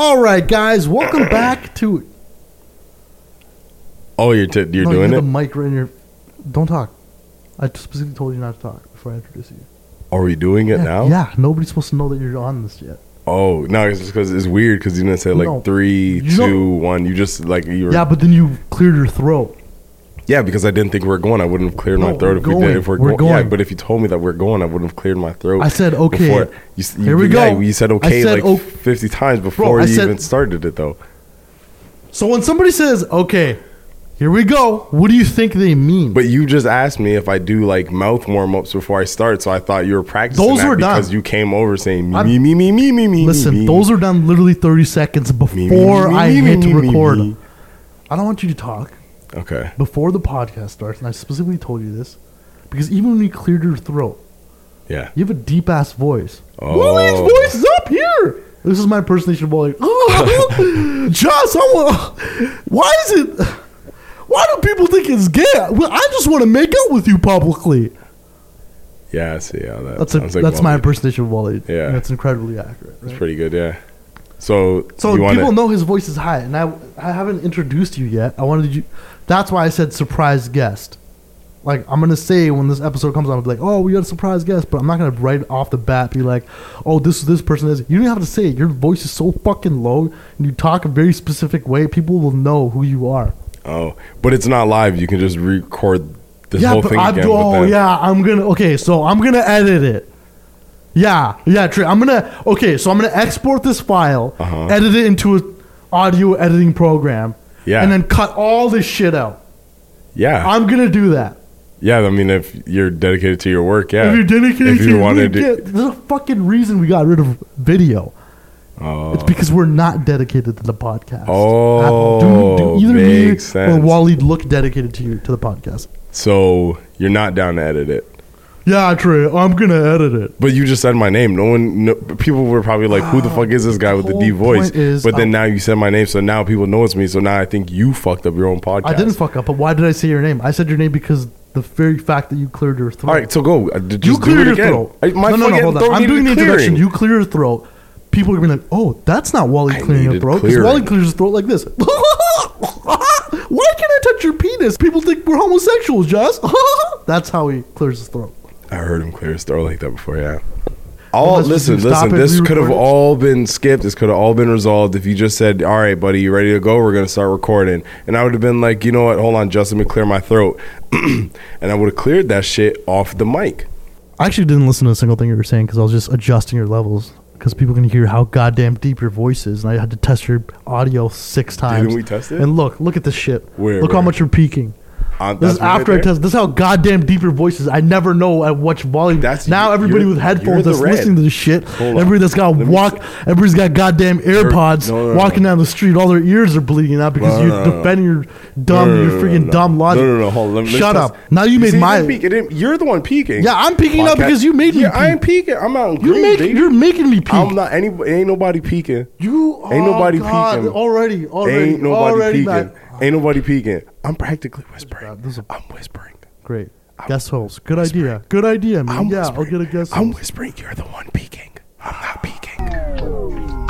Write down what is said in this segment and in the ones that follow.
All right, guys, welcome back to. Oh, you're t- you're No, doing you it. the mic right in your. Don't talk. I specifically told you not to talk before I introduce you. Are we doing it yeah, now? Yeah, nobody's supposed to know that you're on this yet. Oh no, it's just because it's weird because you didn't say like No. three, You two, one. You just like you were. Yeah, but then you cleared your throat. Yeah, because I didn't think we were going. I wouldn't have cleared No, my throat if we did. If we're, We're go- Yeah, going. but if you told me that we're going, I wouldn't have cleared my throat. I said, okay. Before. You, you, Here we yeah, go. You said okay said like o- fifty times before I you said- even started it, though. So when somebody says, "Okay, here we go," what do you think they mean? But you just asked me if I do like mouth warm ups before I start, so I thought you were practicing Those that were done. because you came over saying me I'm- me me me me me me. Listen, me, those are done literally 30 seconds me, me, before me, I hit record. I don't want you to talk Okay. before the podcast starts, and I specifically told you this because even when you cleared your throat, Yeah. you have a deep ass voice. Oh. Wally's voice is up here. This is my impersonation of Wally. Josh, someone, why is it? Why do people think it's gay? Well, I just want to make out with you publicly. Yeah. I see how that. That's a, like that's my Wally. impersonation of Wally. Yeah. and that's incredibly accurate. That's pretty good. Yeah. So So people wanna, know his voice is high, and I I haven't introduced you yet. I wanted you. That's why I said surprise guest. Like I'm gonna say when this episode comes out, I'll be like, "Oh, we got a surprise guest," but I'm not gonna right off the bat be like, "Oh, this this person is." You don't have to say it. Your voice is so fucking low, and you talk a very specific way. People will know who you are. Oh, but it's not live. You can just record this yeah, whole thing I'm, again. oh yeah, I'm gonna. Okay, so I'm gonna edit it. Yeah, yeah, true. I'm gonna. Okay, so I'm gonna export this file, Uh-huh. edit it into an audio editing program, Yeah. and then cut all this shit out. yeah, I'm gonna do that. yeah. I mean, if you're dedicated to your work, yeah. If you're dedicated If to you your wanted work, to- there's a fucking reason we got rid of video. Oh, It's because we're not dedicated to the podcast. Oh, either makes me or sense. Wally look dedicated to you to the podcast? so you're not down to edit it. Yeah, Trey, I'm gonna edit it. But you just said my name. No one, no, people were probably like, "Who the fuck is this guy with the whole deep voice?" point is, but then um, now you said my name, so now people know it's me. So now I think you fucked up your own podcast. I didn't fuck up, but why did I say your name? I said your name because the very fact that you cleared your throat. All right, so go. Uh, Just you do clear it your again. throat. I, my no, no, no, fucking hold on. throat I'm doing the needed introduction. You clear your throat. People are gonna be like, "Oh, that's not Wally I clearing your needed throat." Because clearing. Wally clears his throat like this. Why can't I touch your penis? People think we're homosexuals, Josh. that's how he clears his throat. I heard him clear his throat like that before. Yeah. All let's listen, listen. This could have all been skipped. This could have all been resolved if you just said, "All right, buddy, you ready to go? We're gonna start recording." And I would have been like, "You know what? Hold on, Justin, let me clear my throat," and I would have cleared that shit off the mic. I actually didn't listen to a single thing you were saying because I was just adjusting your levels because people can hear how goddamn deep your voice is, and I had to test your audio six times. Didn't we test it? And look, look at this shit. Where, look how much you're peaking. Uh, This is that's right after I test. This is how goddamn deep your voice is. I never know at what volume. That's- now you- everybody with headphones that's red. listening to this shit. Hold on. Everybody that's got Let walk. Everybody's got goddamn AirPods no, no, walking no. down the street. All their ears are bleeding out because you're defending your dumb, your freaking dumb logic. No, no, no. Hold on. Let Shut up. Now you, you made see, my. You're the one peaking. Yeah, I'm peeking out Podcast- because you made me Yeah, I peak. ain't peeking. I'm out. You green, make. baby. You're making me peak. I'm not. Any. Ain't nobody peeking. You Ain't nobody peeking. already. Already, Ain't nobody already, peeking. Ain't nobody peeking. I'm practically whispering. This is I'm whispering. Great. guest host. Good idea. Good idea, man. I'm yeah, whispering. I'll get a guest I'm whispering. You're the one peeking. I'm not peeking.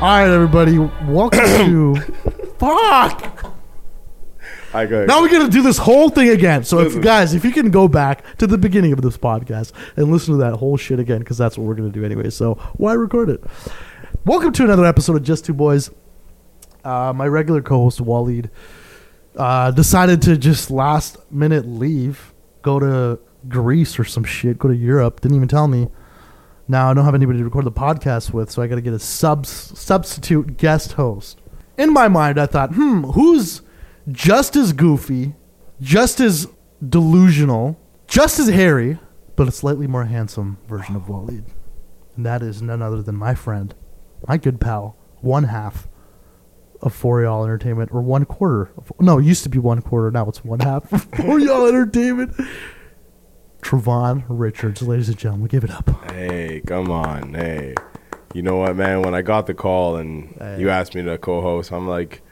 All right, everybody. Welcome to. Fuck. I go. Now we're gonna do this whole thing again. So, if guys, if you can go back to the beginning of this podcast and listen to that whole shit again, because that's what we're gonna do anyway. So, why record it? Welcome to another episode of Just Two Boys. Uh, my regular co-host Wahlid uh, decided to just last minute leave, go to Greece or some shit, go to Europe. Didn't even tell me. Now I don't have anybody to record the podcast with, so I got to get a subs- substitute guest host. In my mind, I thought, hmm, who's just as goofy, just as delusional, just as hairy, but a slightly more handsome version of Wahlid? And that is none other than my friend, my good pal, one half of 4 Y'all Entertainment, or one quarter. Of, no, it used to be one quarter. Now it's one half of 4 Y'all Entertainment. Trevon Richards, ladies and gentlemen, give it up. Hey, come on. Hey. You know what, man? When I got the call and Hey. you asked me to co-host, I'm like,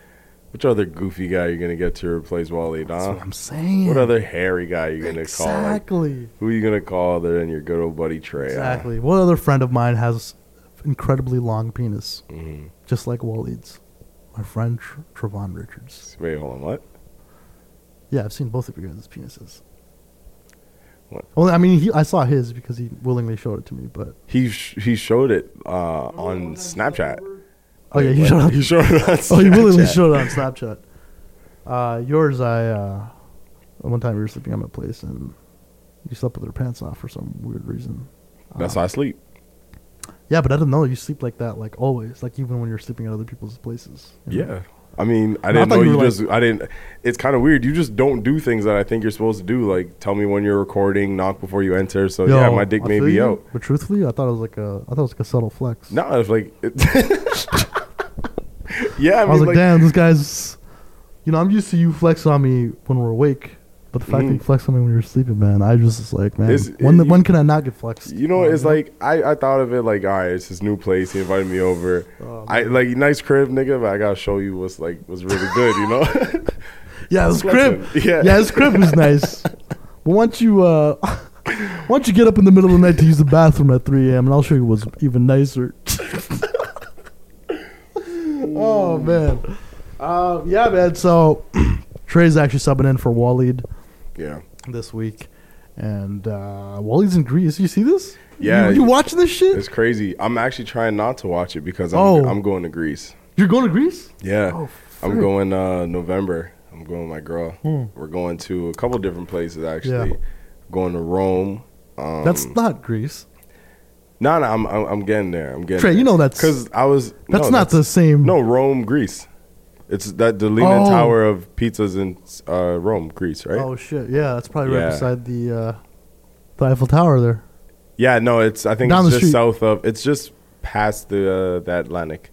Which other goofy guy you're gonna get to replace Wally? That's what I'm saying. What other hairy guy you gonna call? Like, Exactly. who are you gonna call other than your good old buddy Trey? Exactly. What other friend of mine has incredibly long penis, hmm just like Wahlid's? My friend Tr- Trevon Richards. Wait, hold on. What? Yeah, I've seen both of your guys' penises. What? Well, I mean, he, I saw his because he willingly showed it to me. But He sh- he showed it uh, on Snapchat. Oh yeah, Like, showed it. He showed it on Oh, he willingly showed it on Snapchat. Uh, yours, I uh, one time we were sleeping at my place and you slept with your pants off for some weird reason. That's Uh, how I sleep. Yeah, but I didn't know you sleep like that, like always, like even when you're sleeping at other people's places. you know? Yeah. I mean, I No, didn't thought know you you, were like- just. I didn't. It's kind of weird. You just don't do things that I think you're supposed to do. Like tell me when you're recording, knock before you enter. So Yo, yeah, my dick I may be you, out. But truthfully, I thought it was like a, I thought it was like a subtle flex. No, it's like. It yeah, I I, mean, was like, like, damn, this guy's. You know, I'm used to you flex on me when we're awake, but the fact that Mhm. you flex on me when you're sleeping, man, I just was like, man, It's- when the, you- when can I not get flexed? You know, it's like I, I thought of it like, all right, it's his new place. He invited me over. Oh, I like nice crib, nigga, but I gotta show you what's like what's really good. You know? yeah, this crib, Yeah. yeah, this crib was nice. But once you, uh, once you get up in the middle of the night to use the bathroom at 3 a.m., and I'll show you what's even nicer. Oh man, uh, yeah, man. So Trey's actually subbing in for Wahlid. yeah. this week, and uh, Wally's in Greece. You see this? Yeah. you, you watching this shit? It's crazy. I'm actually trying not to watch it because I'm Oh. I'm going to Greece. You're going to Greece? Yeah. Oh, I'm going uh November. I'm going with my girl. Hmm. We're going to a couple different places actually. Going to Rome. Um, That's not Greece. No, no. I'm, I'm I'm getting there. I'm getting Trey, there. you know that's because I was that's no, not the same. no Rome, Greece. It's that the Leaning Oh. Tower of pizzas in uh, Rome, Greece, right? Oh shit! Yeah, that's probably right beside the uh, the Eiffel Tower there. Yeah, no, it's I think Down it's just street. south of. It's just past the uh, the Atlantic.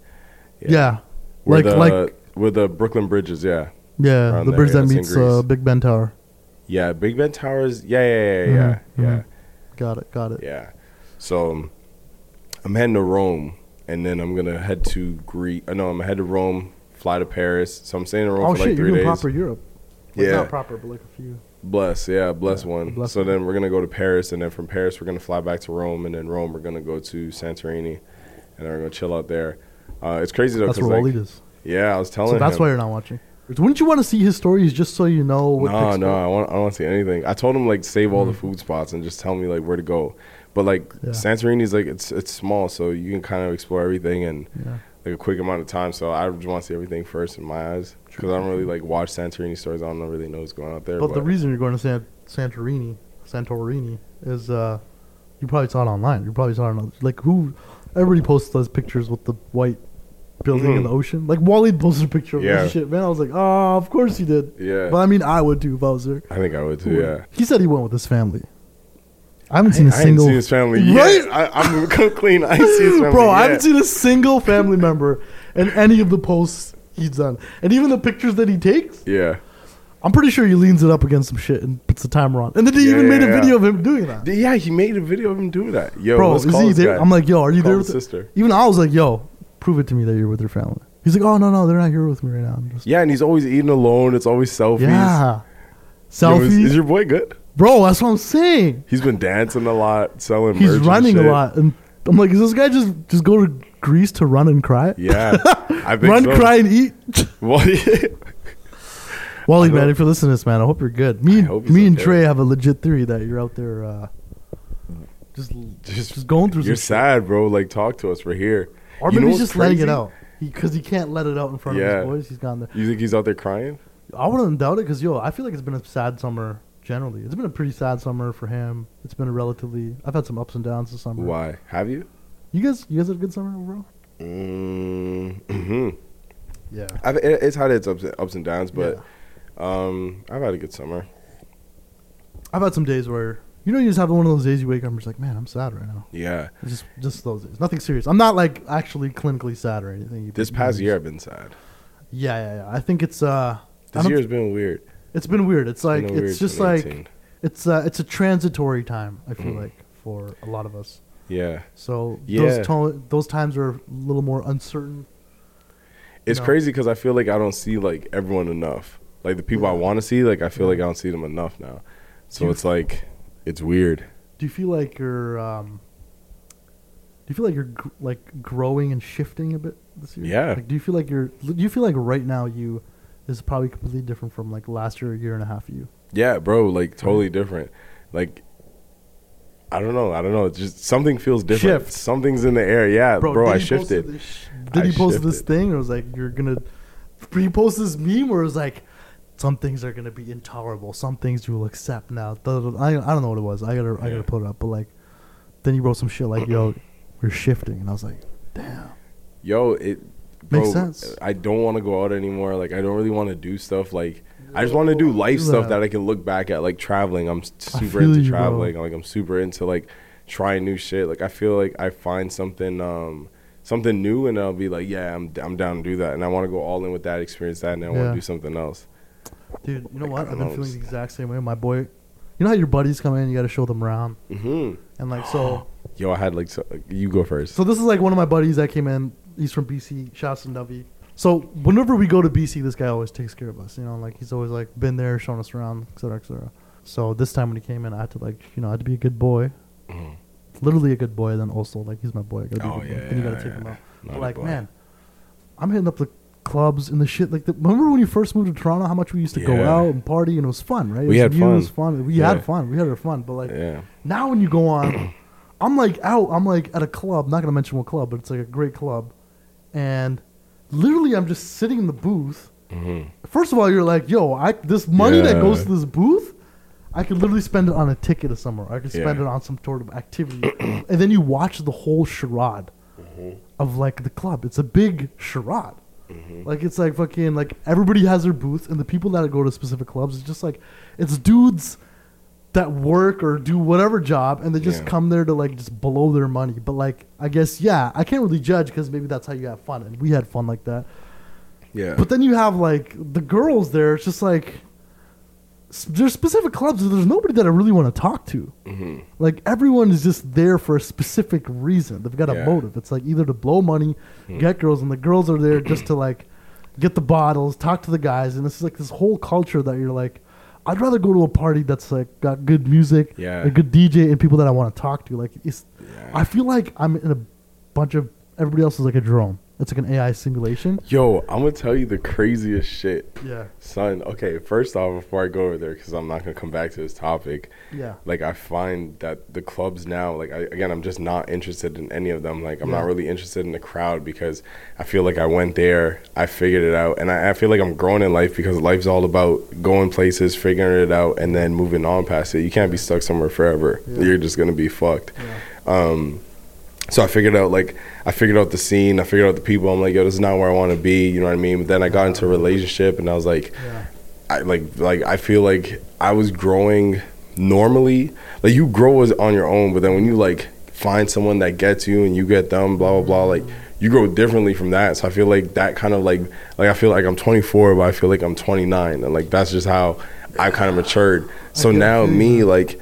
Yeah, Where like the like where the Brooklyn Bridge is. Yeah, yeah, the there, bridge yeah, that meets uh, Big Ben Tower. yeah. Big Ben Towers. Yeah, yeah, yeah, yeah, Mhm, yeah. Got it. Got it. Yeah. So um, I'm heading to Rome, and then I'm gonna head to Greece. Uh, know I'm gonna head to Rome, fly to Paris. So I'm staying in Rome Oh for shit! like you're three doing days. proper Europe. Like, Yeah. not proper, but like a few. Bless, yeah, bless Yeah, one. bless so one. then we're gonna go to Paris, and then from Paris we're gonna fly back to Rome, and then Rome we're gonna go to Santorini, and then we're gonna chill out there. Uh, it's crazy though, That's where like, is. yeah, I was telling So that's him. why you're not watching. Wouldn't you want to see his stories just so you know what? no, no, I want I don't want to see anything. I told him like save all the Mhm. food spots and just tell me like where to go. But like Yeah. is like it's it's small, so you can kind of explore everything in Yeah. like a quick amount of time. So I just want to see everything first in my eyes because I don't really like watch Santorini stories. I don't really know what's going out there. But the reason you're going to San- Santorini, Santorini, is uh, you probably saw it online. You probably saw it on like who, everybody posts those pictures with the white building in Mhm. the ocean. Like Wally posted a picture of Yeah. this shit, man. I was like, oh, of course he did. yeah, But I mean, I would too if I was there. I think I would too. Yeah. He said he went with his family. I haven't seen a I ain't single. seen his family Right? yet. I, I'm gonna clean. I ain't seen his family Bro, I haven't seen a single family member in any of the posts he's done, and even the pictures that he takes. Yeah, I'm pretty sure he leans it up against some shit and puts the timer on. And then he Yeah, even made a yeah, video of him doing that. yeah. He made a video of him doing that. Yo, Bro, let's is call he this there? guy. I'm like, yo, are you Call there his with the, sister? Even I was like, yo, prove it to me that you're with your family. He's like, oh no, no, they're not here with me right now. I'm just Yeah, and he's always eating alone. It's always selfies. yeah, Yo, selfies, is, is your boy good? Bro. That's what I'm saying. He's been dancing a lot, selling. He's merch running a lot, and I'm like, is this guy just just go to Greece to run and cry? Yeah, I think Run, so. cry, and eat. Well, yeah. Wally, man, if you're listening to this, man, I hope you're good. Me, and hope he's me and. Trey have a legit theory that you're out there, uh, just Just, just going through. you're some shit. sad, bro. Like, talk to us. We're here. or You maybe know he's just letting it out because he, can't let it out in front of Yeah. his boys. He's gone there. You think he's out there crying? I wouldn't doubt it because yo, I feel like it's been a sad summer generally. It's been a pretty sad summer for him. It's been a relatively. I've had some ups and downs this summer. Why? Have you? You guys, you guys had a good summer overall. Mm-hmm. Yeah. I've, it, it's had its ups, ups and downs, but um, I've had a good summer. I've had some days where you know you just have one of those days you wake up and you're just like, man, I'm sad right now. Yeah. It's just just those days. Nothing serious. I'm not like actually clinically sad or anything. This past year, I've been sad. Yeah, yeah, yeah. I think it's uh, This year's been weird. It's been weird. It's like a it's just like it's uh, it's a transitory time. I feel Mhm. like for a lot of us. yeah. So Yeah. those to- those times are a little more uncertain. It's crazy because I feel like I don't see like everyone enough. Like the people I want to see, like I feel like I don't see them enough now. So it's like it's weird. Do you feel like you're um do you feel like you're gr- like growing and shifting a bit this year? Yeah. Like do you feel like you're do you feel like right now you is probably completely different from like last year, year and a half you? Yeah, bro, like totally different. Like I don't know, I don't know. It's just something feels different. Shift. Something's in the air. Yeah, bro, did I shifted. This, sh- did I he post this thing or was like you're gonna he post this meme where it was like some things are gonna be intolerable, some things you will accept now. I, I don't know what it was. I gotta I gotta pull it up, but like then he wrote some shit like yo we're shifting and I was like damn Yo, it bro, Makes sense. I don't want to go out anymore. Like I don't really want to do stuff like I just want to do life Do stuff that. that I can look back at, like traveling. I'm super into you, bro. traveling. Like I'm super into like trying new shit. Like I feel like I find something um something new and I'll be like, yeah, I'm I'm down to do that. And I want to go all in with that, experience that, and I want to do something else. Dude, you know Like, what? I've been know, feeling the exact same way. My boy, you know how your buddies come in, you got to show them around, hmm and like so. Yo, I had like so, you go first. So this is like one of my buddies that came in. He's from BC. Shouts to Nubby. So whenever we go to BC, this guy always takes care of us. You know, like he's always like been there, showing us around, et cetera, et cetera. So this time when he came in, I had to like, you know, I had to be a good boy, Mhm. literally a good boy. Then also like he's my boy. I gotta be Oh, a good yeah, boy. Then you gotta take yeah. him out. Not like man, I'm hitting up the clubs and the shit. Like, the, remember when you first moved to Toronto? How much we used to go out and party and it was fun, right? It We was had you, fun. It was fun. We Yeah. had fun. We had our fun. But like yeah. now when you go on, I'm like out. I'm like at a club. Not gonna mention what club, but it's like a great club, and literally I'm just sitting in the booth. hmm First of all, you're like, yo, I this money that goes to this booth, I could literally spend it on a ticket to somewhere. I could spend Yeah. it on some sort of activity, and then you watch the whole charade Mm-hmm. of like the club. It's a big charade. Mm-hmm. Like it's like fucking like everybody has their booth, and the people that go to specific clubs, it's just like it's dudes that work or do whatever job, and they just Yeah. come there to like just blow their money. But like I guess yeah, I can't really judge because maybe that's how you have fun, and we had fun like that. Yeah. But then you have like the girls there. It's just like there's specific clubs. There's nobody that I really want to talk to. hmm Like everyone is just there for a specific reason. They've got a motive. It's like either to blow money, Hmm. get girls, and the girls are there just to like get the bottles, talk to the guys, and it's like this whole culture that you're like, I'd rather go to a party that's like got good music, Yeah. a good DJ, and people that I want to talk to. Like it's, Yeah. I feel like I'm in a bunch of everybody else is like a drone. It's like an AI simulation. Yo, I'm gonna tell you the craziest shit. Yeah, Son, okay, first off, before I go over there, because I'm not to come back to this topic, yeah. like, I find that the clubs now, like, I, again, I'm just not interested in any of them. Like, I'm not really interested in the crowd because I feel like I went there, I figured it out, and I, I feel like I'm growing in life because life's all about going places, figuring it out, and then moving on past it. You can't be stuck somewhere forever. Yeah. You're just to be fucked. Yeah. Um, so I figured out like I figured out the scene, I figured out the people. I'm like, yo, this is not where I want to be. You know what I mean? But then I got into a relationship, and I was like, Yeah. I like like I feel like I was growing normally. Like you grow as on your own, but then when you like find someone that gets you and you get them, blah blah blah, like you grow differently from that. So I feel like that kind of like like I feel like I'm 24, but I feel like I'm 29, and like that's just how I kind of matured. So now me like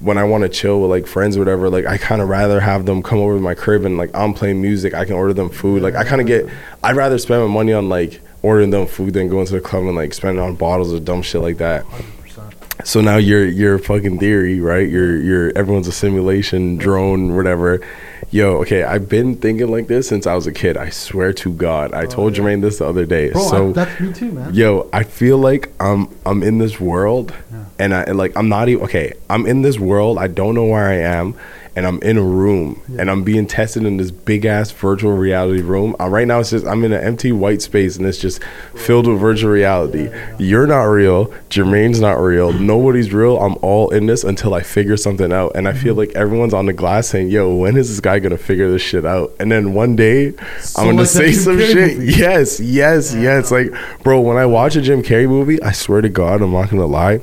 when I want to chill with like friends or whatever, like I kind of rather have them come over to my crib and like I'm playing music. I can order them food. Like I kind of get, I'd rather spend my money on like ordering them food than going to the club and like spending on bottles or dumb shit like that. 100%. So now your your fucking theory, right? Your your everyone's a simulation drone, whatever. Yo, okay, I've been thinking like this since I was a kid. I swear to God, I oh, told yeah. Jermaine this the other day. Bro, so I, that's me too, man. Yo, I feel like I'm I'm in this world, Yeah. and I and like I'm not even okay. I'm in this world. I don't know where I am, and I'm in a room, Yeah. and I'm being tested in this big ass virtual reality room. Uh, right now, it's just I'm in an empty white space, and it's just filled with virtual reality. You're not real. Jermaine's not real. Nobody's real. I'm all in this until I figure something out, and I feel Mm-hmm. like everyone's on the glass saying, "Yo, when is this guy gonna figure this shit out?" And then one day, So I'm gonna say some Carrey shit. movie. Yes, yes, yes. Like, bro, when I watch a Jim Carrey movie, I swear to God, I'm not gonna lie.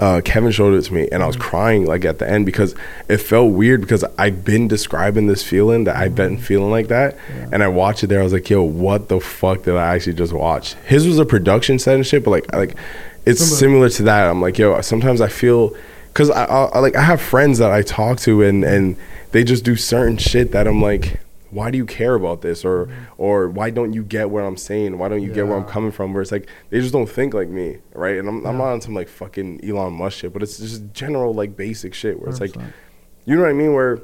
Uh, Kevin showed it to me, and I was Mm-hmm. crying like at the end because it felt weird because I've been describing this feeling that I've Mm-hmm. been feeling like that, and I watched it there. I was like, "Yo, what the fuck did I actually just watch?" His was a production set and shit, but like, like it's Similar. similar to that. I'm like, "Yo," sometimes I feel because I, I, I like I have friends that I talk to, and and they just do certain shit that I'm like, why do you care about this or or why don't you get what I'm saying? Why don't you get where I'm coming from? Where it's like they just don't think like me, right? And I'm, I'm not on some like fucking Elon Musk shit, but it's just general like basic shit where it's like you know what I mean? Where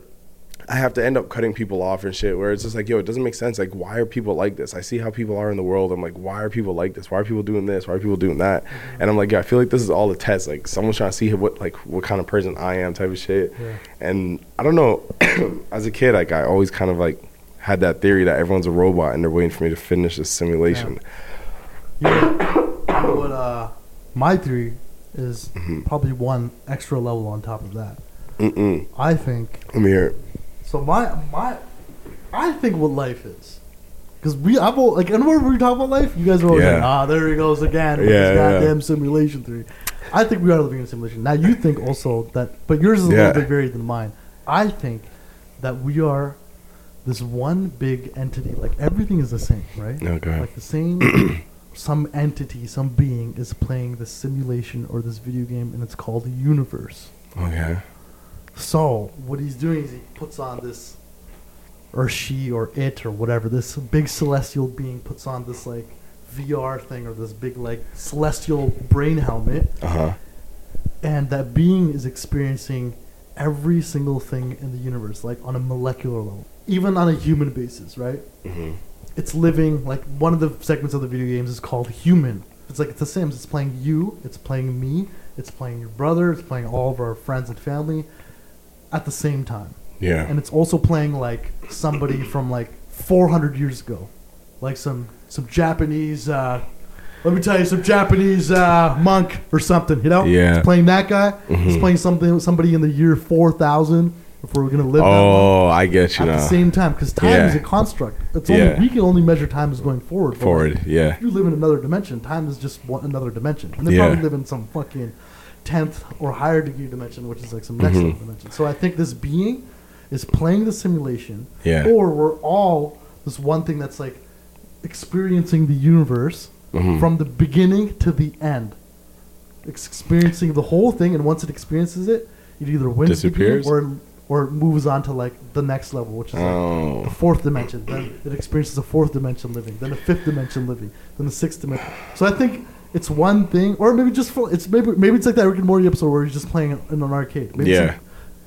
I have to end up cutting people off and shit. Where it's just like, yo, it doesn't make sense. Like, why are people like this? I see how people are in the world. I'm like, why are people like this? Why are people doing this? Why are people doing that? Mm-hmm. And I'm like, yeah, I feel like this is all a test. Like, someone's trying to see what like what kind of person I am, type of shit. Yeah. And I don't know. As a kid, like, I always kind of like had that theory that everyone's a robot and they're waiting for me to finish this simulation. You know what? Uh, my theory is Mm-hmm. probably one extra level on top of that. Mm-mm. I think Let me hear it. so. My my, I think what life is. Because we, I've al- like, whenever we talk about life, you guys are always Yeah. like, ah, there he goes again with Yeah, this yeah. goddamn simulation theory. I think we are living in a simulation. Now, you think also that, but yours is a little bit varied than mine. I think that we are this one big entity. Like, everything is the same, right? Okay. Like, the same, some entity, some being is playing this simulation or this video game, and it's called the universe. Okay. So what he's doing is he puts on this, or she, or it, or whatever. This big celestial being puts on this like VR thing or this big like celestial brain helmet, Uh huh. and that being is experiencing every single thing in the universe, like on a molecular level, even on a human basis, right? hmm It's living like one of the segments of the video games is called human. It's like it's the Sims. It's playing you. It's playing me. It's playing your brother. It's playing all of our friends and family at the same time Yeah. and it's also playing like somebody from like 400 years ago, like some some Japanese. Uh, let me tell you, some Japanese uh, monk or something. You know, Yeah. It's playing that guy. It's Mhm. playing something somebody in the year 4000 if we're gonna live that long. Oh, I get you At now. the same time, because time Yeah. is a construct. It's Yeah. only we can only measure time as going forward. like, Forward. Yeah. if you live in another dimension, time is just one, another dimension. And they Yeah. probably live in some fucking tenth or higher degree dimension, which is like some next Mhm. level dimension. So I think this being is playing the simulation, Yeah. or we're all this one thing that's like experiencing the universe Mhm. from the beginning to the end. Experiencing the whole thing, and once it experiences it, it either wins Disappears? or or it moves on to like the next level, which is like Oh. the fourth dimension. Then it experiences a fourth dimension living, then a fifth dimension living, then the sixth dimension. So I think it's one thing, or maybe just for it's maybe maybe it's like that Rick and Morty episode where he's just playing in an arcade. Maybe Yeah. like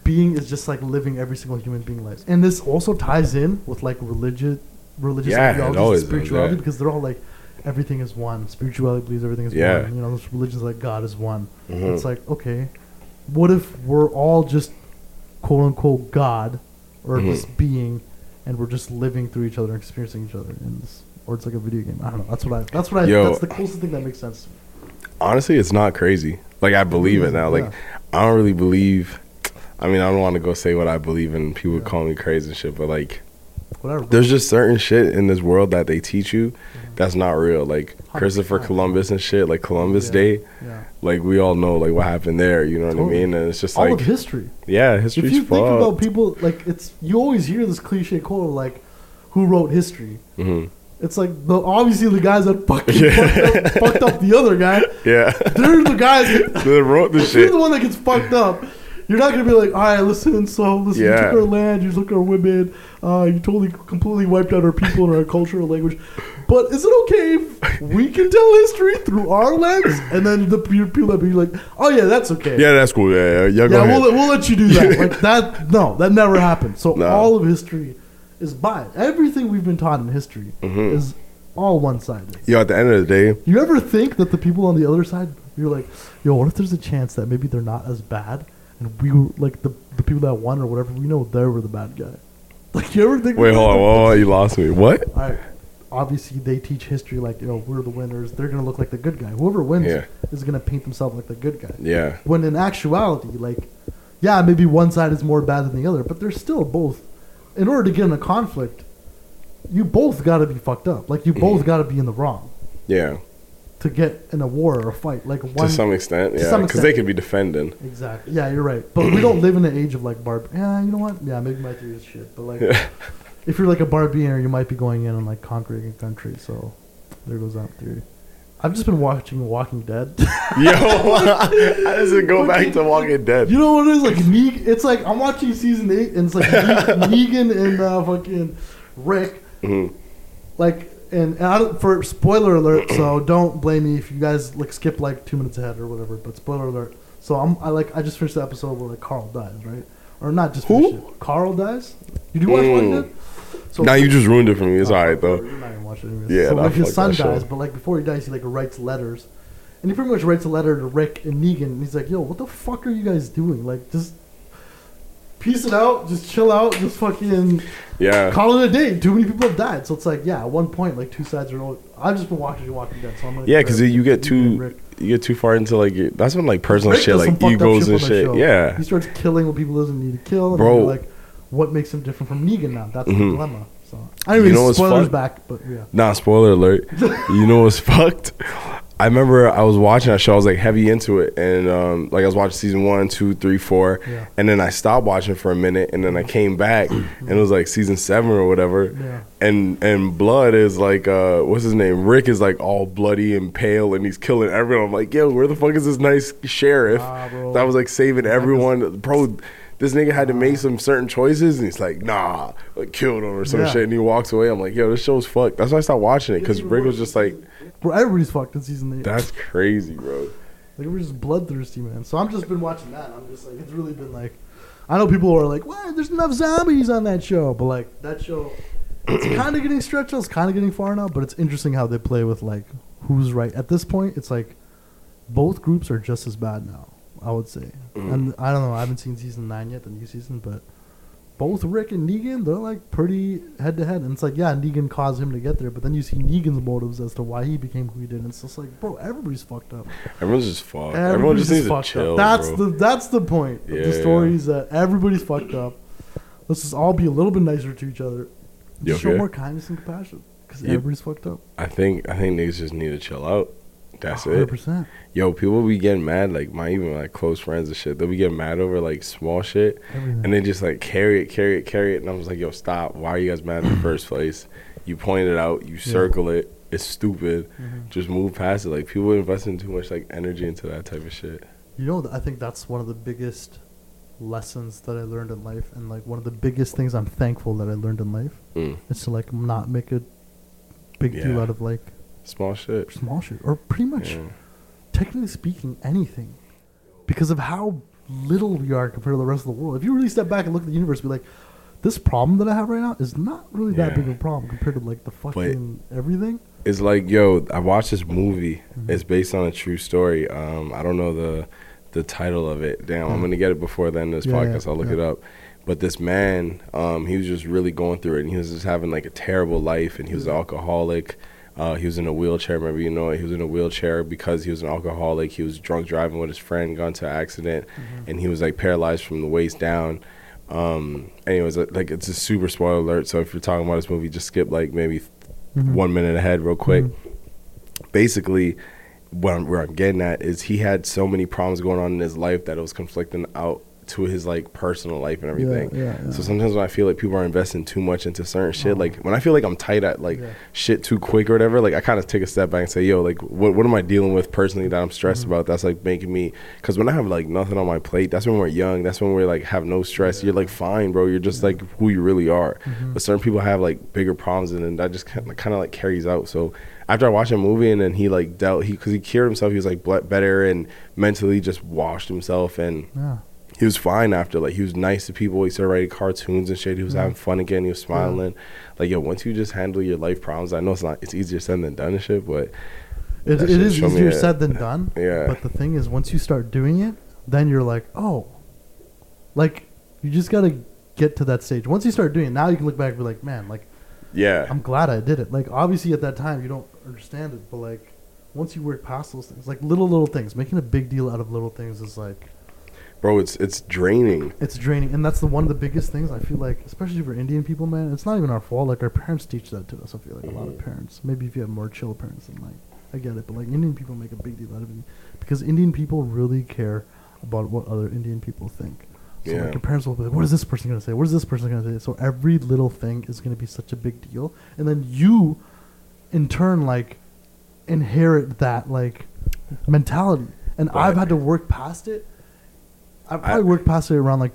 being is just like living every single human being life, and this also ties in with like religious religious Yeah, it ideologies always and does, spirituality yeah. because they're all like everything is one. Spirituality believes everything is Yeah. one. You know, this religions like God is one. Mhm. It's like okay, what if we're all just quote unquote God or Mhm. this being, and we're just living through each other and experiencing each other in this, or it's like a video game. I don't know. That's what I. That's what I. Yo. that's the closest thing that makes sense. Honestly, it's not crazy. Like I believe it now. Like Yeah. I don't really believe. I mean, I don't want to go say what I believe in. People would Yeah. call me crazy and shit, but like. There's just certain shit in this world that they teach you that's not real. Like Christopher Columbus and shit, like Columbus Yeah. Day. yeah. Like we all know, like what happened there. You know what Totally. I mean? And it's just All like, of history. yeah, history. If you think about people, like it's you always hear this cliche quote like, "Who wrote history?" hmm It's like the obviously the guys that fucking Yeah. fucked, up, fucked up the other guy. Yeah, They're the guys. That, wrote the if you're shit. the one that gets fucked up, you're not gonna be like, all right, listen, so listen, you Yeah. took our land, you took our women, uh, you totally completely wiped out our people and our culture and language. But is it okay if we can tell history through our lens? And then the people that be like, oh yeah, that's okay. Yeah, that's cool. Yeah, yeah, yeah. Go yeah, ahead. we'll, we'll let you do that. Like that, no, that never happened. So No. all of history is biased. Everything we've been taught in history Mhm. is all one-sided. Yo, at the end of the day, You ever think that the people on the other side, you're like, yo, what if there's a chance that maybe they're not as bad, and we were like the the people that won or whatever, we know they were the bad guy. Like you ever think? wait, hold on, whoa, you lost me. What? Right. Obviously, they teach history like you know we're the winners. They're gonna look like the good guy. Whoever wins Yeah. is gonna paint themselves like the good guy. Yeah, When in actuality, like, yeah, maybe one side is more bad than the other, but they're still both. In order to get in a conflict, you both got to be fucked up. Like you both mm. got to be in the wrong yeah. To get in a war or a fight. Like one to some extent, yeah, because they could be defending. Exactly. Yeah, you're right. But we don't live in an age of like barb. Yeah, you know what? Yeah, maybe my theory is shit. But like, Yeah. if you're like a barbarian, you might be going in and like conquering a country. So there goes that theory. I've just been watching Walking Dead. Yo, how does it go back to Walking Dead? you know what it is? Like Negan. It's like I'm watching season eight, and it's like Ne- Negan and uh, fucking Rick, Mhm. like, and, and I don't, for spoiler alert, so don't blame me if you guys like skip like two minutes ahead or whatever. But spoiler alert. So I'm I like I just finished the episode where like Carl dies, right? Or not just Who? finished it. Carl dies. You do watch Mm. Walking Dead? So Now you just ruined it for me. It's Oh, alright though. You're not even watching it anyways. Yeah, so nah, like his son dies, but like before he dies, he like writes letters, and he pretty much writes a letter to Rick and Negan. And he's like, "Yo, what the fuck are you guys doing? Like, just piece it out, just chill out, just fucking Yeah. call it a day. Too many people have died, so it's like, yeah, at one point, like two sides are. All, I've just been watching Walking Dead, so I'm gonna Yeah, because you get too you get too far into like your, that's when like personal Rick shit like egos shit and shit. show. Yeah. he starts killing what people doesn't need to kill, and Bro. Like, what makes him different from Negan now? That's the Mhm. dilemma. So, anyways, know spoilers back, but yeah. Nah, spoiler alert. you know what's fucked? I remember I was watching that show. I was like heavy into it, and um, like I was watching season one, two, three, four, Yeah. and then I stopped watching for a minute, and then I came back, and it was like season seven or whatever. Yeah. And and blood is like uh, what's his name? Rick is like all bloody and pale, and he's killing everyone. I'm like, yo, where the fuck is this nice sheriff that was like saving everyone, bro? This nigga had to make some certain choices, and he's like, nah, like killed him or some Yeah. shit, and he walks away. I'm like, yo, this show's fucked. That's why I stopped watching it because Rick was just like. Bro, everybody's fucked in season eight. That's crazy, bro. Like we're just bloodthirsty, man. So I'm just been watching that. I'm just like, it's really been like, I know people are like, "What? There's enough zombies on that show," but like that show, it's kind of getting stretched. out, It's kind of getting far now, but it's interesting how they play with like who's right at this point. It's like both groups are just as bad now. I would say, Mm. and I don't know. I haven't seen season nine yet, the new season, but both Rick and Negan, they're like pretty head to head. And it's like, yeah, Negan caused him to get there, but then you see Negan's motives as to why he became who he did. And it's just like, bro, everybody's fucked up. Everyone's just fucked. Everyone Everybody's just needs to fucked chill, up. That's bro. the that's the point of the story is that everybody's fucked up. Let's just all be a little bit nicer to each other. You Show more kindness and compassion because everybody's fucked up. I think I think niggas just need to chill out. That's hundred it. Yo, people be getting mad, like my even like close friends and shit. They'll be getting mad over like small shit, Everything. and they just like carry it, carry it, carry it. And I was like, yo, stop. Why are you guys mad in the first place? You point it out, you circle it. It's stupid. Mhm. Just move past it. Like people investing too much like energy into that type of shit. You know, I think that's one of the biggest lessons that I learned in life, and like one of the biggest things I'm thankful that I learned in life Mm. is to like not make a big deal out of like Small shit. small shit or pretty much. Yeah. technically speaking, anything because of how little we are compared to the rest of the world. If you really step back and look at the universe, be like, this problem that I have right now is not really that Yeah. big of a problem compared to like the fucking everything. It's like, yo, I watched this movie. Mhm. It's based on a true story. Um, I don't know the the title of it. Damn, I'm Mhm. gonna get it before the end of this Yeah, podcast. I'll look it up. But this man, um, he was just really going through it, and he was just having like a terrible life, and he was an Mhm. alcoholic. Uh, he was in a wheelchair. Remember, you know. He was in a wheelchair because he was an alcoholic. He was drunk driving with his friend, got into an accident, and he was like paralyzed from the waist down. Um, anyways, like it's a super spoiler alert. So if you're talking about this movie, just skip like maybe Mhm. one minute ahead real quick. Mhm. Basically, what I'm, where I'm getting at is he had so many problems going on in his life that it was conflicting out to his like personal life and everything. Yeah, yeah, yeah. So sometimes when I feel like people are investing too much into certain shit, Oh. like when I feel like I'm tight at like shit too quick or whatever, like I kind of take a step back and say, yo, like what what am I dealing with personally that I'm stressed Mhm. about? That's like making me because when I have like nothing on my plate, that's when we're young. That's when we're like have no stress. You're like fine, bro. You're just like who you really are. Mhm. But certain people have like bigger problems, and then that just kind of, kind of like carries out. So after I watched a movie, and then he like dealt he because he cured himself, he was like ble- better and mentally just washed himself, and yeah. He was fine after. Like he was nice to people. He started writing cartoons and shit. He was Yeah. having fun again. He was smiling. Like yo, once you just handle your life problems, I know it's not it's easier said than done and shit, but It, it is easier said than done. Yeah. But the thing is, once you start doing it, then you're like, oh, like you just gotta get to that stage. Once you start doing it, now you can look back and be like, man, like yeah, I'm glad I did it. Like obviously at that time you don't understand it, but like once you work past those things, like little little things, making a big deal out of little things is like bro, it's it's draining. it's draining, and that's the one of the biggest things I feel like, especially for Indian people, man. It's not even our fault. Like our parents teach that to us. I feel like a lot of mm. parents. Maybe if you have more chill parents, than like I get it, but like Indian people make a big deal out of it because Indian people really care about what other Indian people think. So Yeah. like your parents will be like, "What is this person gonna say? What is this person gonna say?" So every little thing is gonna be such a big deal, and then you, in turn, like inherit that like mentality. And But- I've had to work past it. I- probably worked past it around like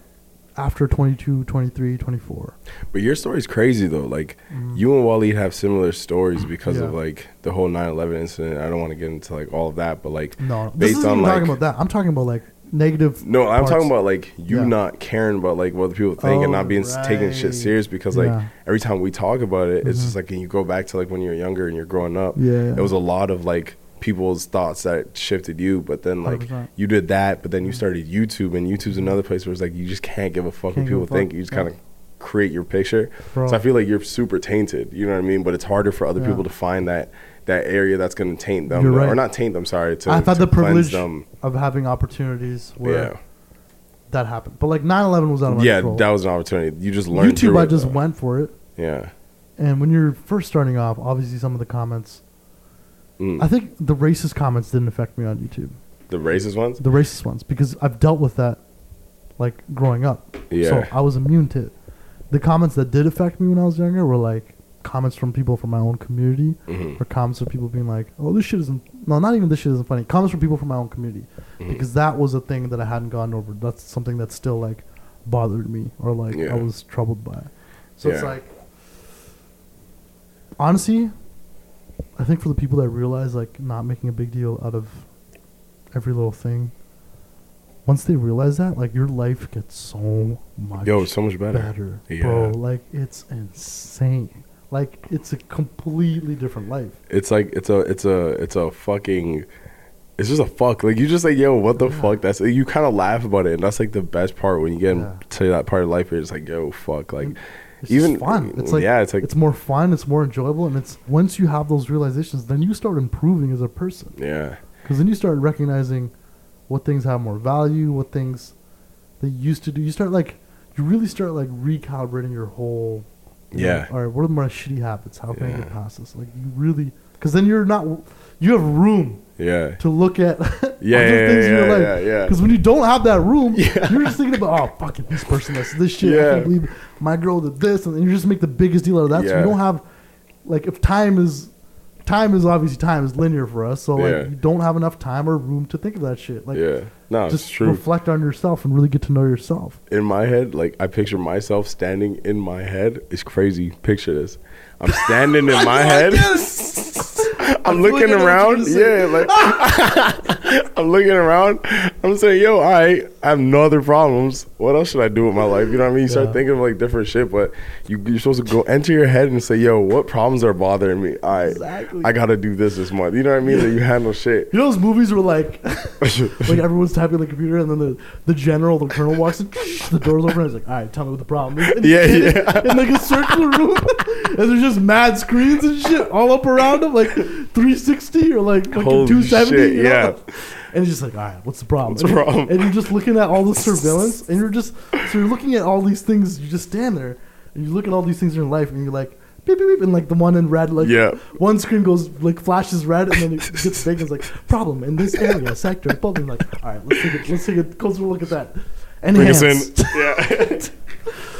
after 22, 23, 24. But your story's crazy though. Like Mm. you and Wahlid have similar stories because of like the whole 9/11 incident. I don't want to get into like all of that, but like No, this based isn't on even talking about that. I'm talking about like negative. no, I'm talking about like you Yeah. not caring about like what the people think and Oh, not being s taking shit serious because like Yeah. every time we talk about it, it's Mhm. just like and you go back to like when you're younger and you're growing up. Yeah, yeah. It was a lot of like people's thoughts that shifted you, but then like 100%. you did that, but then you started YouTube, and YouTube's another place where it's like you just can't give a fuck what people think. You just kind of create your picture. Bro. So I feel like you're super tainted. You know what I mean? But it's harder for other Yeah. people to find that that area that's going to taint them, You're or not taint them. Sorry, to I've had the privilege them. of having opportunities where Yeah, that happened. But like 9/11 was out of my yeah, control. that was an opportunity. You just learned. YouTube, I just though. went for it. Yeah, And when you're first starting off, obviously some of the comments, Mm. I think the racist comments didn't affect me on YouTube. the racist ones. The racist ones, because I've dealt with that, like growing up. Yeah. So I was immune to it. The comments that did affect me when I was younger were like comments from people from my own community, Mhm. or comments from people being like, "Oh, this shit isn't." No, not even this shit isn't funny. Comments from people from my own community, Mhm. because that was a thing that I hadn't gotten over. That's something that still like bothered me, or like Yeah. I was troubled by. So it's like, honestly, I think for the people that realize like not making a big deal out of every little thing, once they realize that, like your life gets so much Yo, so much better. better, Yeah. bro. Like it's insane. Like it's a completely different life. It's like it's a it's a it's a fucking it's just a fuck. Like you just like, yo, what the Yeah. fuck? That's you kind of laugh about it, and that's like the best part when you get Yeah. to that part of life where it's like, yo, fuck, like It's even fun. It's like yeah, it's like it's more fun. It's more enjoyable, and it's once you have those realizations, then you start improving as a person. yeah, Because then you start recognizing what things have more value, what things they used to do. You start like you really start like recalibrating your whole. you know, Yeah. all right. What are my shitty habits? How can I get past this? Like you really, because then you're not. You have room yeah, to look at yeah, other yeah, things in your yeah, life. yeah, yeah. Because when you don't have that room, Yeah. you're just thinking about, oh, fucking this person does this shit. I can't believe my girl did this. And then you just make the biggest deal out of that. So Yeah. you don't have, like, if time is, time is obviously time is linear for us. So, like, Yeah. you don't have enough time or room to think of that shit. Like, yeah. No, it's just true. reflect on yourself and really get to know yourself. in my head, like I picture myself standing in my head. It's crazy. Picture this. I'm standing in my head. I'm like looking I know what you're around. Yeah, like I'm looking around. I'm saying, yo, right, I have no other problems. What else should I do with my life? You know what I mean? You start Yeah. thinking of like different shit, but you, you're supposed to go enter your head and say, yo, what problems are bothering me? All right, Exactly. I got to do this this month. You know what I mean? That you handle shit. You know those movies where like, like everyone's typing on the computer and then the, the general, the colonel walks in, the doors open, and he's like, all right, tell me what the problem is. And Yeah, yeah. In like a circular room, and there's just mad screens and shit all up around him, like 360 or like fucking Holy 270. shit, you know? yeah. And he's just like, all right, what's the problem? What's the And- problem? And you're just looking at all the surveillance, and you're just so you're looking at all these things. You just stand there, and you look at all these things in your life, and you're like. Beep, beep, beep, and like the one in red, like Yeah. one screen goes like flashes red, and then it gets big. And it's like problem in this area, sector, Problem like all right, let's take it, let's take a closer look at that. Bring us in. Yeah.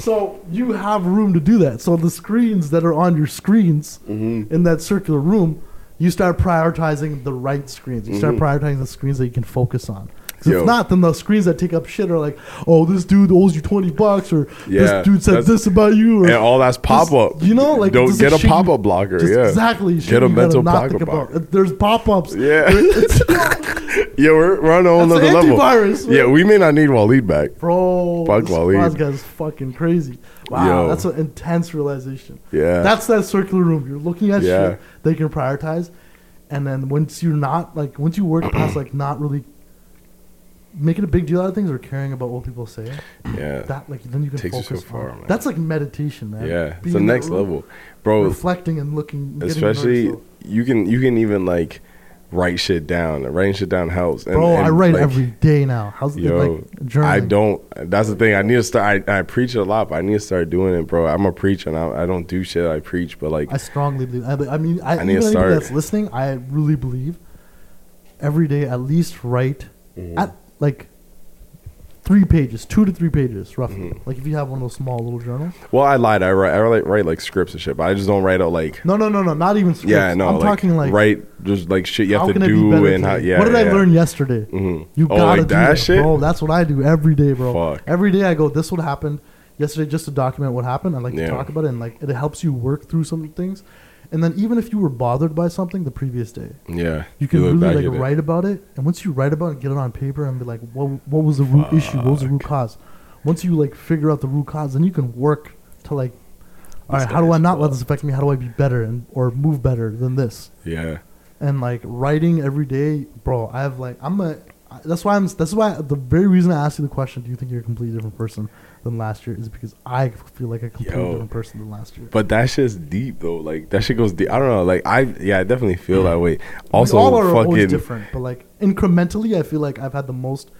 So you have room to do that. So the screens that are on your screens Mm-hmm. in that circular room, you start prioritizing the right screens. You start Mhm. prioritizing the screens that you can focus on. Yo. if not, then the screens that take up shit are like, oh, this dude owes you twenty bucks, or Yeah, this dude said this about you, or and all that's pop up. you know, like, don't get a pop up blocker. yeah, exactly Get a mental think about. blocker. There's pop ups. Yeah. yeah, we're, we're on a whole That's nother level. man. Yeah, we may not need Wahlid back. Bro, Fuck this Wahlid. guy's fucking crazy. Wow, Yo. that's an intense realization. Yeah, That's that circular room. You're looking at Yeah. shit you can prioritize, and then once you're not like once you work past like not really making a big deal out of things or caring about what people say, yeah, that like then you can Takes you so focus far, on. man. That's like meditation, man. yeah. It's the next level, bro. Reflecting and looking, getting to know Especially you can you can even like write shit down. Writing shit down helps. And, Bro, and, I write like, every day now. How's it Yo, like journaling? I don't. That's the thing. I need to start. I, I preach a lot, but I need to start doing it, bro. I'm a preacher, and I, I don't do shit. I preach, but like, I strongly believe. I, I mean, I, I need to start. that's listening, I really believe every day at least write Mhm. at like three pages, two to three pages, roughly. Mhm. Like if you have one of those small little journals. Well, I lied. I write. I write, write like scripts and shit, but I just don't write out like. No, no, no, no, not even scripts. Yeah, no. I'm like, talking like write just like shit you have to do and how. Yeah. what did I yeah. learn yesterday? Mhm. You oh, gotta like do that that, shit. bro. That's what I do every day, bro. Fuck. Every day I go, this what happened yesterday, just to document what happened. I like Yeah. to talk about it, and like it helps you work through some things. And then even if you were bothered by something the previous day, Yeah. you can back really like it. write about it. And once you write about it, get it on paper, and be like, what what was the root issue? What was the root cause? Once you like figure out the root cause, then you can work to like, all This right, how do I not let this affect me? How do I be better and or move better than this? Yeah. and like writing every day, bro. I have like I'm a. That's why I'm. That's why the very reason I asked you the question, do you think you're a completely different person than last year, is because I feel like a completely Yo. different person than last year. But that shit's deep though. Like that shit goes deep. I don't know. Like I yeah, I definitely feel that way. Also, we all are always fucking different, but like incrementally, I feel like I've had the most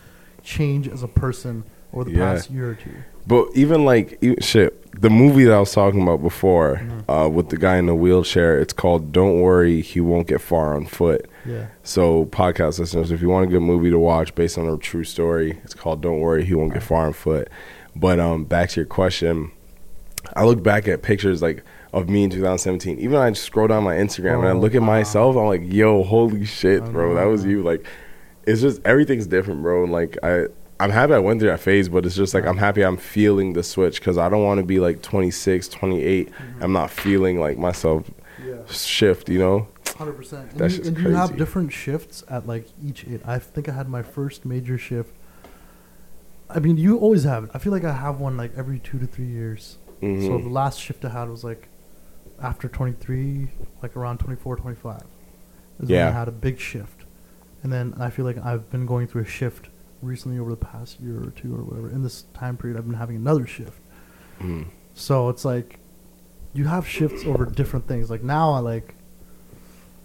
change as a person over the Yeah. past year or two. But even like even, shit, the movie that I was talking about before, Mm-hmm. uh, with the guy in the wheelchair, it's called "Don't Worry, He Won't Get Far on Foot." Yeah, So, podcast listeners, if you want a good movie to watch based on a true story, it's called "Don't Worry, He Won't Get Far on Foot." But um, back to your question, I look back at pictures like of me in 2017. Even I just scroll down my Instagram and I Oh, look at wow. myself, I'm like, "Yo, holy shit, bro, that was you!" Like, it's just everything's different, bro. And like I. I'm happy I went through that phase, but it's just like I'm happy I'm feeling the switch because I don't want to be like 26, 28. Mm-hmm. I'm not feeling like myself yeah, shift, you know? hundred percent. And, you, and you have different shifts at like each. Age. I think I had my first major shift. I mean, you always have it. I feel like I have one like every two to three years. So Mhm. the last shift I had was like after 23, like around 24, 25. Is when Yeah. I had a big shift. And then I feel like I've been going through a shift recently over the past year or two or whatever. In this time period, I've been having another shift. Mhm. So it's like you have shifts over different things. Like now, I like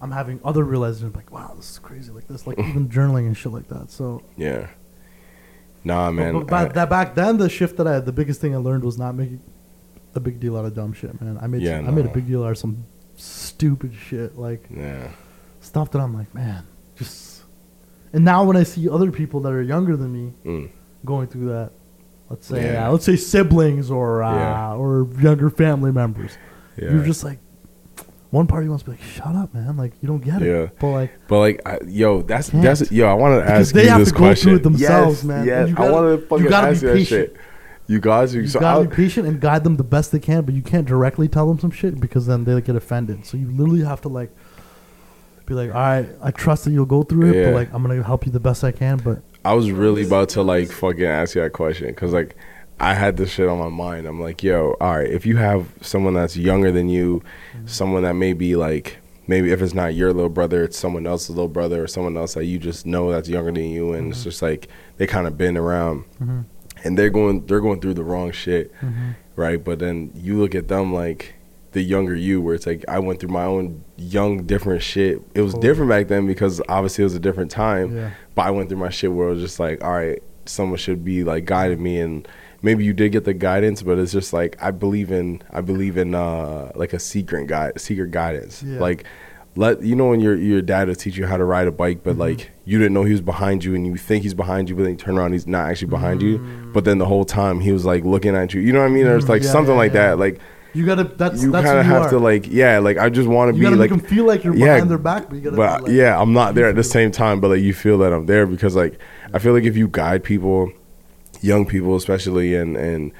I'm having other realizations. Like wow, this is crazy. Like this, like even journaling and shit like that. So Yeah. Nah, man. but, but I- that back then, the shift that I had, the biggest thing I learned was not making a big deal out of dumb shit, man. I made Yeah, some, I made a big deal out of some stupid shit, like yeah. stuff that I'm like, man, just. And now when I see other people that are younger than me Mm. going through that, let's say, Yeah. uh, let's say siblings or uh, Yeah. or younger family members, you're just like, one party wants to be like, shut up, man, like you don't get it. Yeah. But like, But like, I, yo, that's Can't. that's yo. I want to Because ask they you have this to go question. through it themselves, yes, man. And Yes, you I gotta- want to you fucking gotta ask be you that patient. shit. You guys, you, you so gotta I'll- be patient and guide them the best they can, but you can't directly tell them some shit because then they get offended. So you literally have to like be like, all right, I trust that you'll go through it, Yeah. but like I'm gonna help you the best I can. But I was really about to like fucking ask you that question because like I had this shit on my mind. I'm like, yo, all right, if you have someone that's younger than you, Mm-hmm. someone that may be like maybe if it's not your little brother, it's someone else's little brother or someone else that you just know that's younger than you, and it's Mhm. just like they kind of been around mm-hmm, and they're going they're going through the wrong shit, right? But then you look at them like the younger you, where it's like I went through my own young different shit. It was different back then because obviously it was a different time. yeah, But I went through my shit where it was just like, all right, someone should be like guiding me, and maybe you did get the guidance, but it's just like I believe in I believe in uh like a secret guide, secret guidance. Yeah. Like let you know when your your dad would teach you how to ride a bike, but Mhm. like you didn't know he was behind you, and you think he's behind you, but then you turn around, he's not actually behind you. Mm. But then the whole time he was like looking at you. You know what I mean? There's Mm, like yeah, something yeah, like that. Like you gotta. That's you that's kind of have are. to like yeah, like I just want to be gotta like make them feel like you're yeah, behind their back, but you gotta. but be, like, yeah, I'm not there at the same time, but like you feel that I'm there because like I feel like if you guide people, young people especially, and and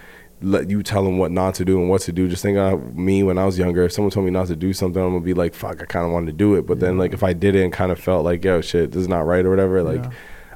let you tell them what not to do and what to do. Just think of me when I was younger. If someone told me not to do something, I'm gonna be like, fuck, I kind of wanted to do it. But then like if I did it and kind of felt like, yo, shit, this is not right or whatever, like Yeah.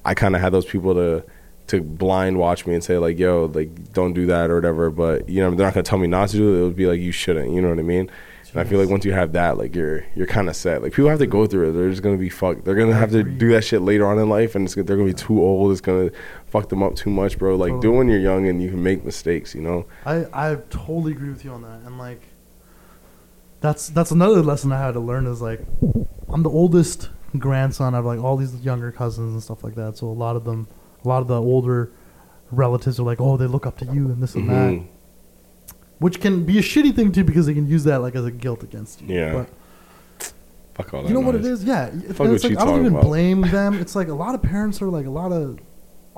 I kind of had those people to to blind watch me and say like, yo, like don't do that or whatever. But you know, they're not gonna tell me not to do it. It would be like you shouldn't. You know what I mean? And I feel like once you have that, like you're you're kind of set. Like people have to go through it. They're just gonna be fucked. They're gonna have to do that shit later on in life, and it's, they're gonna be too old. It's gonna fuck them up too much, bro. Like do it when you're young and you can make mistakes. You know? I I totally agree with you on that, and like that's that's another lesson I had to learn is like I'm the oldest grandson of like all these younger cousins and stuff like that. So a lot of them, a lot of the older relatives are like, oh, they look up to you and this and that, Mhm. which can be a shitty thing too because they can use that like as a guilt against you. Yeah. But Fuck all that. you know what it is? Yeah. Fuck it's like I don't even about. blame them. It's like a lot of parents are like a lot of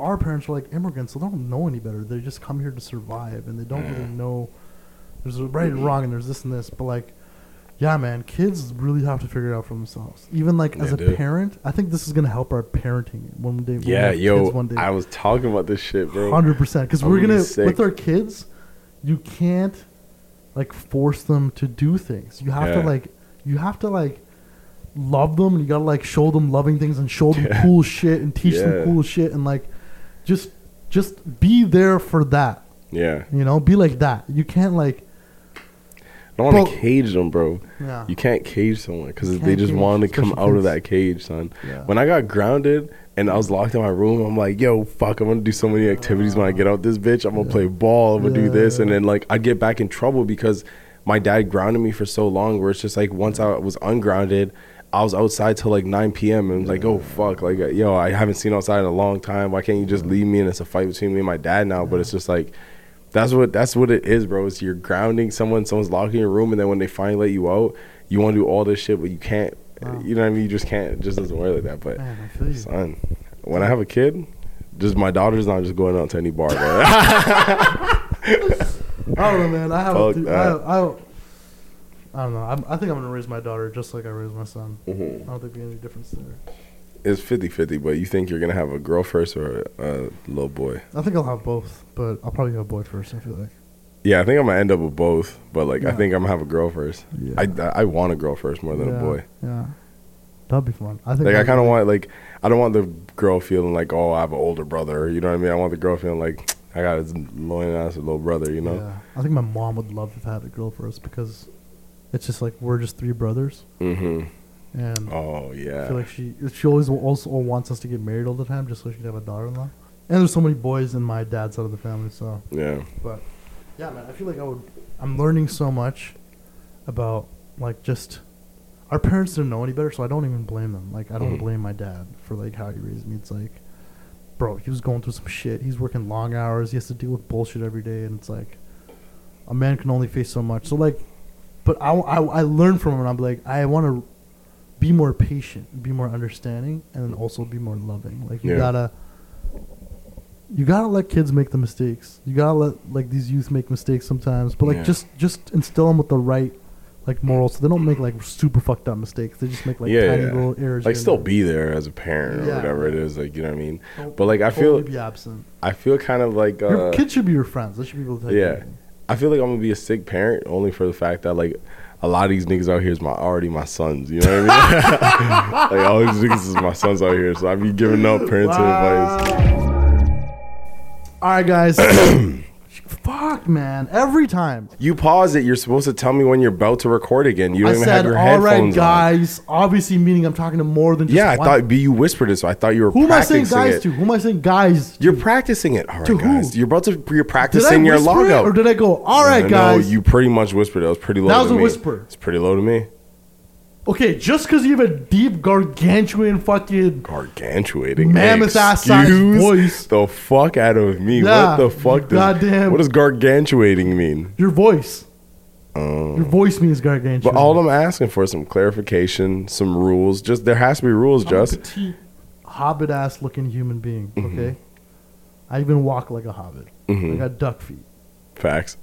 our parents were like immigrants, so they don't know any better. They just come here to survive, and they don't really mm. know. There's a right and mm-hmm. wrong, and there's this and this, but like, yeah, man, kids really have to figure it out for themselves. Even like as They a do. parent, I think this is gonna help our parenting one day. when we Yeah, have yo, kids one day. I was talking about this shit, bro. Hundred percent, because I'm we're gonna be sick. with our kids, you can't like force them to do things. You have Yeah. to like, you have to like love them, and you gotta like show them loving things and show them Yeah. cool shit and teach Yeah. them cool shit and like, just just be there for that. Yeah, You know, be like that. You can't like, I don't want to cage them, bro. yeah, You can't cage someone because they just want to come especially out of that cage, son. yeah. When I got grounded and I was locked in my room, I'm like, yo, fuck, I'm gonna do so many activities when I get out this bitch. I'm gonna Yeah. play ball, I'm gonna do this, and then like I get back in trouble because my dad grounded me for so long. Where it's just like once I was ungrounded, I was outside till like 9 p.m. and was like, oh fuck, like uh, yo, I haven't seen outside in a long time. Why can't you just leave me? And it's a fight between me and my dad now. But it's just like. That's what that's what it is, bro. It's you're grounding someone, someone's locking your room, and then when they finally let you out, you want to do all this shit, but you can't. Wow. You know what I mean? You just can't. It just doesn't work like that. But Man, I son, when I have a kid, just my daughter's not just going out to any bar, bro. I don't know, man. I have. Fuck a th-. I, I, I don't know. I'm, I think I'm gonna raise my daughter just like I raised my son. I Mhm. don't think there's any difference there. It's 50-50, but you think you're gonna have a girl first or a, a little boy? I think I'll have both, but I'll probably have a boy first. I feel like. Yeah, I think I'm gonna end up with both, but like I think I'm gonna have a girl first. Yeah. I, I I want a girl first more than yeah, a boy. Yeah. That'd be fun. I think. Like I kind of want like I don't want the girl feeling like oh I have an older brother. You know what I mean? I want the girl feeling like I got his loin ass little brother. You know? Yeah. I think my mom would love if I had a girl first because it's just like we're just three brothers, Mm-hmm. and Oh yeah, I feel like she she always also wants us to get married all the time just so she can have a daughter-in-law. And there's so many boys in my dad's side of the family, so yeah. But yeah, man, I feel like I would. I'm learning so much about like just our parents didn't know any better, so I don't even blame them. Like I don't Mhm. blame my dad for like how he raised me. It's like, bro, he was going through some shit. He's working long hours. He has to deal with bullshit every day, and it's like a man can only face so much. So like, but I I, I learned from him, and I'm like, I want to be more patient, be more understanding, and then also be more loving. Like you Yeah. gotta you gotta let kids make the mistakes. You gotta let like these youth make mistakes sometimes, but like Yeah. just just instill them with the right like morals, so they don't make like super fucked up mistakes. They just make like Yeah, tiny yeah. little errors. Like still and be there as a parent or Yeah. whatever it is. Like you know what I mean? Don't But like I totally feel be absent. I feel kind of like your uh, kids should be your friends. They should be able to. Tell you Yeah. everything. I feel like I'm gonna be a sick parent only for the fact that like a lot of these niggas out here is my already my sons. You know what I mean? like all these niggas is my sons out here, so I be giving up parental advice. All right, guys. Fuck, man. Every time. You pause it. You're supposed to tell me when you're about to record again. You don't I even have said, your all headphones right, on. guys. Obviously, meaning I'm talking to more than just Yeah, I one. thought, but you whispered it, so I thought you were Who am I saying guys it. to? Who am I saying guys? You're practicing it. All right, To who? guys. You're about to. You're Did I practicing your whisper it, logout. or did I go? All right, No, guys. No, you pretty much whispered. It was pretty low. That to was a me. whisper. It's pretty low to me. Okay, just because you have a deep, gargantuan, fucking Gargantuating. Mammoth ass size voice. The fuck out of me. Yeah, what the fuck? Does, goddamn. What does gargantuating mean? your voice. Um, Your voice means gargantuan. but all I'm asking for is some clarification, some rules. Just there has to be rules. I'm a Just petite, hobbit ass looking human being. Mm-hmm. Okay, I even walk like a hobbit. I Mhm. got duck feet. facts.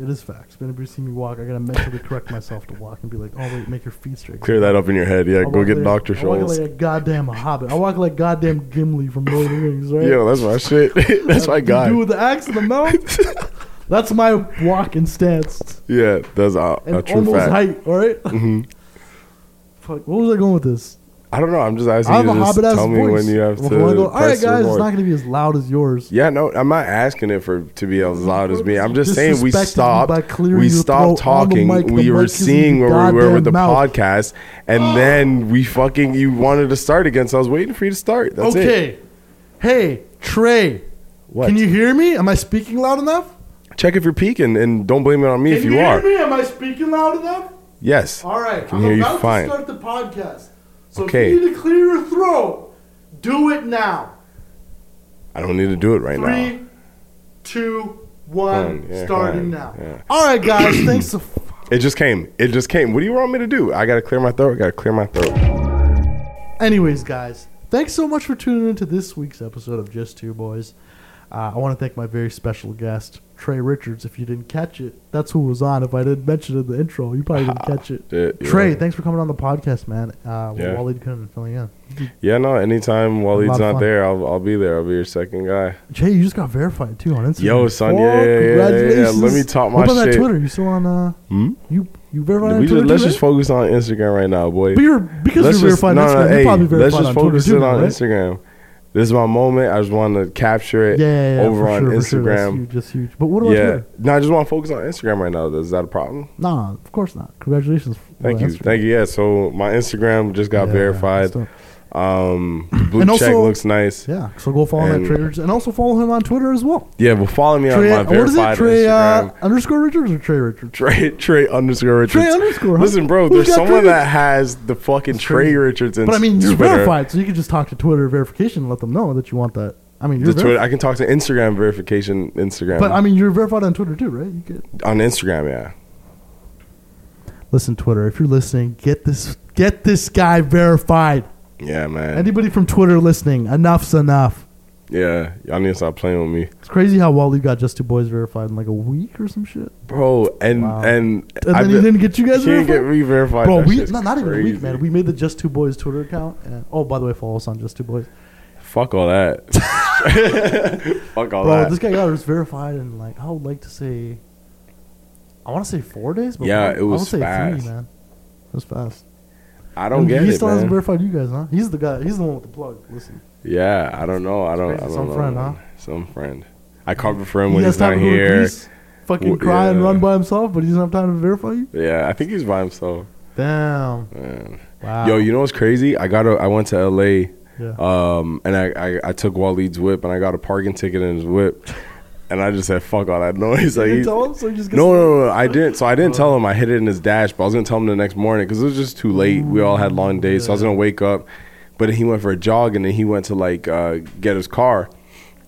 It is facts. Whenever you see me walk, I gotta mentally correct myself to walk and be like, "Oh wait, make your feet straight." Clear that up in your head. Yeah, I go get like- Doctor I walk like a goddamn hobbit. I walk like goddamn Gimli from Lord of the Rings, right? Yeah, that's my shit. that's my guy. Do with the axe in the mouth. That's my walking stance Yeah, that's a, and a true almost fact. height. All right? hmm Fuck. What was I going with this? I don't know. I'm just asking I have you a to hobbit ass tell me voice. when you have to go, All right, press guys, it's not gonna be as loud as yours. Yeah, no, I'm not asking it for to be as loud as me. I'm just saying we Disrespected me stopped. clearing We your stopped throat on the talking. mic. The we were is in seeing your where we were with the goddamn mouth. podcast, and then we fucking you wanted to start again. So I was waiting for you to start. That's it. okay. Hey, Trey. What? Can you hear me? Am I speaking loud enough? check if you're peaking, and don't blame it on me Can if you are. Can you hear are. me? Am I speaking loud enough? Yes. All right. Can I'm hear you about fine. to start the podcast. So Okay. if you need to clear your throat, do it now. I don't need to do it right now. Three, two, one, yeah, starting now. yeah. All right, guys. thanks. To It just came. It just came. What do you want me to do? I gotta clear my throat. I gotta clear my throat. Anyways, guys, thanks so much for tuning into this week's episode of Just Two Boys. Uh, I want to thank my very special guest, Trey Richards. If you didn't catch it, that's who was on. If I didn't mention it in the intro, you probably didn't catch it. Trey, thanks for coming on the podcast, man. Uh, Yeah. Wally couldn't filling in. Yeah, no. Anytime Wahlid's not fun. there, I'll I'll be there. I'll be your second guy. Jay, you just got verified too on Instagram. Yo, son, Fuck, yeah, yeah, yeah, yeah. Let me talk my what about that shit. Twitter? You still on? Uh, Hmm? you you verified on We Twitter? just, let's just focus on Instagram right now, boy. But you're because let's you're just, verified no, on no, Instagram. hey, you're probably verified let's just focus Twitter it on right? Instagram. This is my moment. I just want to capture it Yeah, yeah, yeah, over on sure, for sure. That's Instagram. huge. That's huge. But what about yeah, Twitter? no, I just want to focus on Instagram right now. Is that a problem? Nah, of course not. Congratulations. Thank you, Instagram. thank you. Yeah, so my Instagram just got Yeah, verified. Um, blue And check also- looks nice. Yeah, so go follow that And- Trey Richards, and also follow him on Twitter as well. Yeah, well, follow me Trey, on my what is it? verified Trey uh, underscore Richards or Trey Richards? Trey Trey underscore Richards. Trey underscore. Huh? Listen, bro, Who's there's someone Trey? that has the fucking That's Trey. Richards in But I mean, you're Twitter. verified, so you can just talk to Twitter verification and let them know that you want that. I mean, The you're Twitter, verified. I can talk to Instagram verification. Instagram, But I mean, you're verified on Twitter too, right? You get. on Instagram, yeah. Listen, Twitter, if you're listening, get this get this guy verified. Yeah, man. Anybody from Twitter listening, enough's enough. yeah, y'all need to stop playing with me, It's crazy how Wally got just two boys verified in like a week or some shit. bro. And Wow. and And then he didn't get you guys he didn't verified. get re-verified. Bro, That we not, not even a week, man. We made the Just Two Boys Twitter account. And, oh, by the way, follow us on Just Two Boys. Fuck all that. Fuck all Bro, that. this guy got us verified in like I would like to say, I want to say four days. But Yeah, I- it was I would say fast. three, man. It was fast. I don't get he it, He still hasn't man. verified you guys, huh? He's the guy. He's the one with the plug. Listen, Yeah, I don't know. I don't. I don't Some know. friend, huh? Some friend. I covered for him he when he's not time to go to here. Greece, fucking W- cry and run by himself, but he doesn't have time to verify you. Yeah, I think he's by himself. Damn. Man. Wow. Yo, you know what's crazy? I got a. I went to L.A. Yeah. Um, and I, I, I took Wahlid's whip and I got a parking ticket in his whip, and I just said fuck all that noise. Like, didn't tell him, so you just no, no, no, no, I didn't. So I didn't tell him. I hit it in his dash, but I was gonna tell him the next morning because it was just too late. We all had long days, so I was gonna wake up. But he went for a jog, and then he went to like uh, get his car,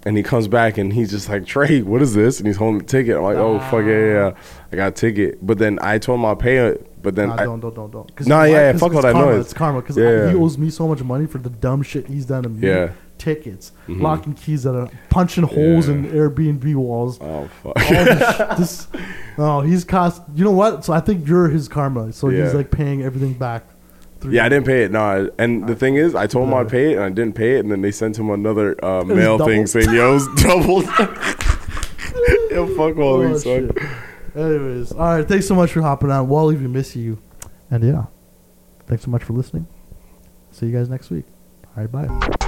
and he comes back and he's just like Trey, what is this? And he's holding the ticket. I'm like, oh fuck yeah, yeah, yeah. I got a ticket. But then I told him I'll pay it. But then Nah, I, don't, don't, don't, don't. 'Cause Nah, you yeah, yeah, fuck all that karma, noise. It's karma because Yeah. he owes me so much money for the dumb shit he's done to me. Yeah. Tickets, Mhm. locking keys that are punching holes Yeah. in Airbnb walls. oh fuck. this, this oh he's cost you know what so i think you're his karma so he's like paying everything back Yeah, I didn't pay it. No, I- and the thing is, I told him I'd pay it, and I didn't pay it, and then they sent him another uh, mail thing saying, "Yo, it's doubled." Yo, fuck all Oh, these. anyways all right thanks so much for hopping on wally we miss you and yeah thanks so much for listening see you guys next week all right bye